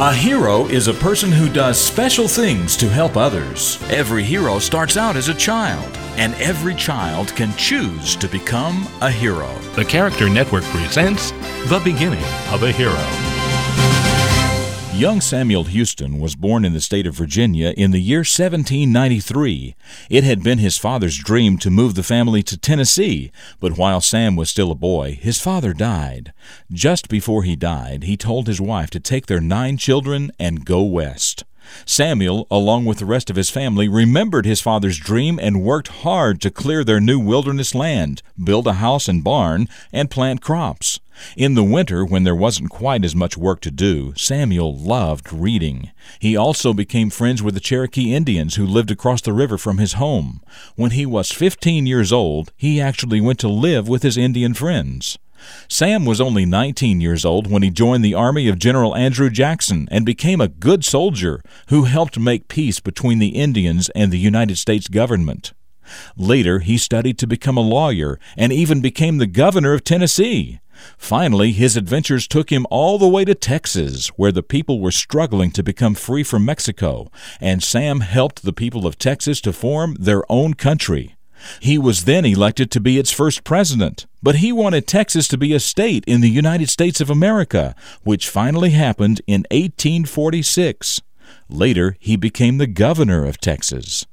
A hero is a person who does special things to help others. Every hero starts out as a child, and every child can choose to become a hero. The Character Network presents The Beginning of a Hero. Young Samuel Houston was born in the state of Virginia in the year 1793. It had been his father's dream to move the family to Tennessee, but while Sam was still a boy, his father died. Just before he died, he told his wife to take their nine children and go west. Samuel, along with the rest of his family, remembered his father's dream and worked hard to clear their new wilderness land, build a house and barn, and plant crops. In the winter, when there wasn't quite as much work to do, Samuel loved reading. He also became friends with the Cherokee Indians who lived across the river from his home. When he was 15 years old, he actually went to live with his Indian friends. Sam was only 19 years old when he joined the army of General Andrew Jackson and became a good soldier who helped make peace between the Indians and the United States government. Later, he studied to become a lawyer and even became the governor of Tennessee. Finally, his adventures took him all the way to Texas, where the people were struggling to become free from Mexico, and Sam helped the people of Texas to form their own country. He was then elected to be its first president, but he wanted Texas to be a state in the United States of America, which finally happened in 1846. Later, he became the governor of Texas.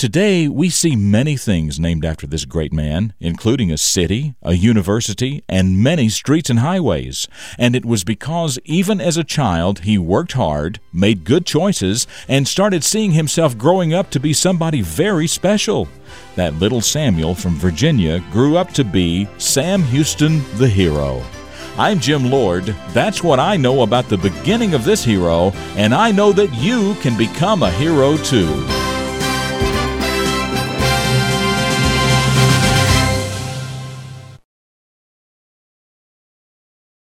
Today, we see many things named after this great man, including a city, a university, and many streets and highways. And it was because, even as a child, he worked hard, made good choices, and started seeing himself growing up to be somebody very special. That little Samuel from Virginia grew up to be Sam Houston, the hero. I'm Jim Lord. That's what I know about the beginning of this hero, and I know that you can become a hero too.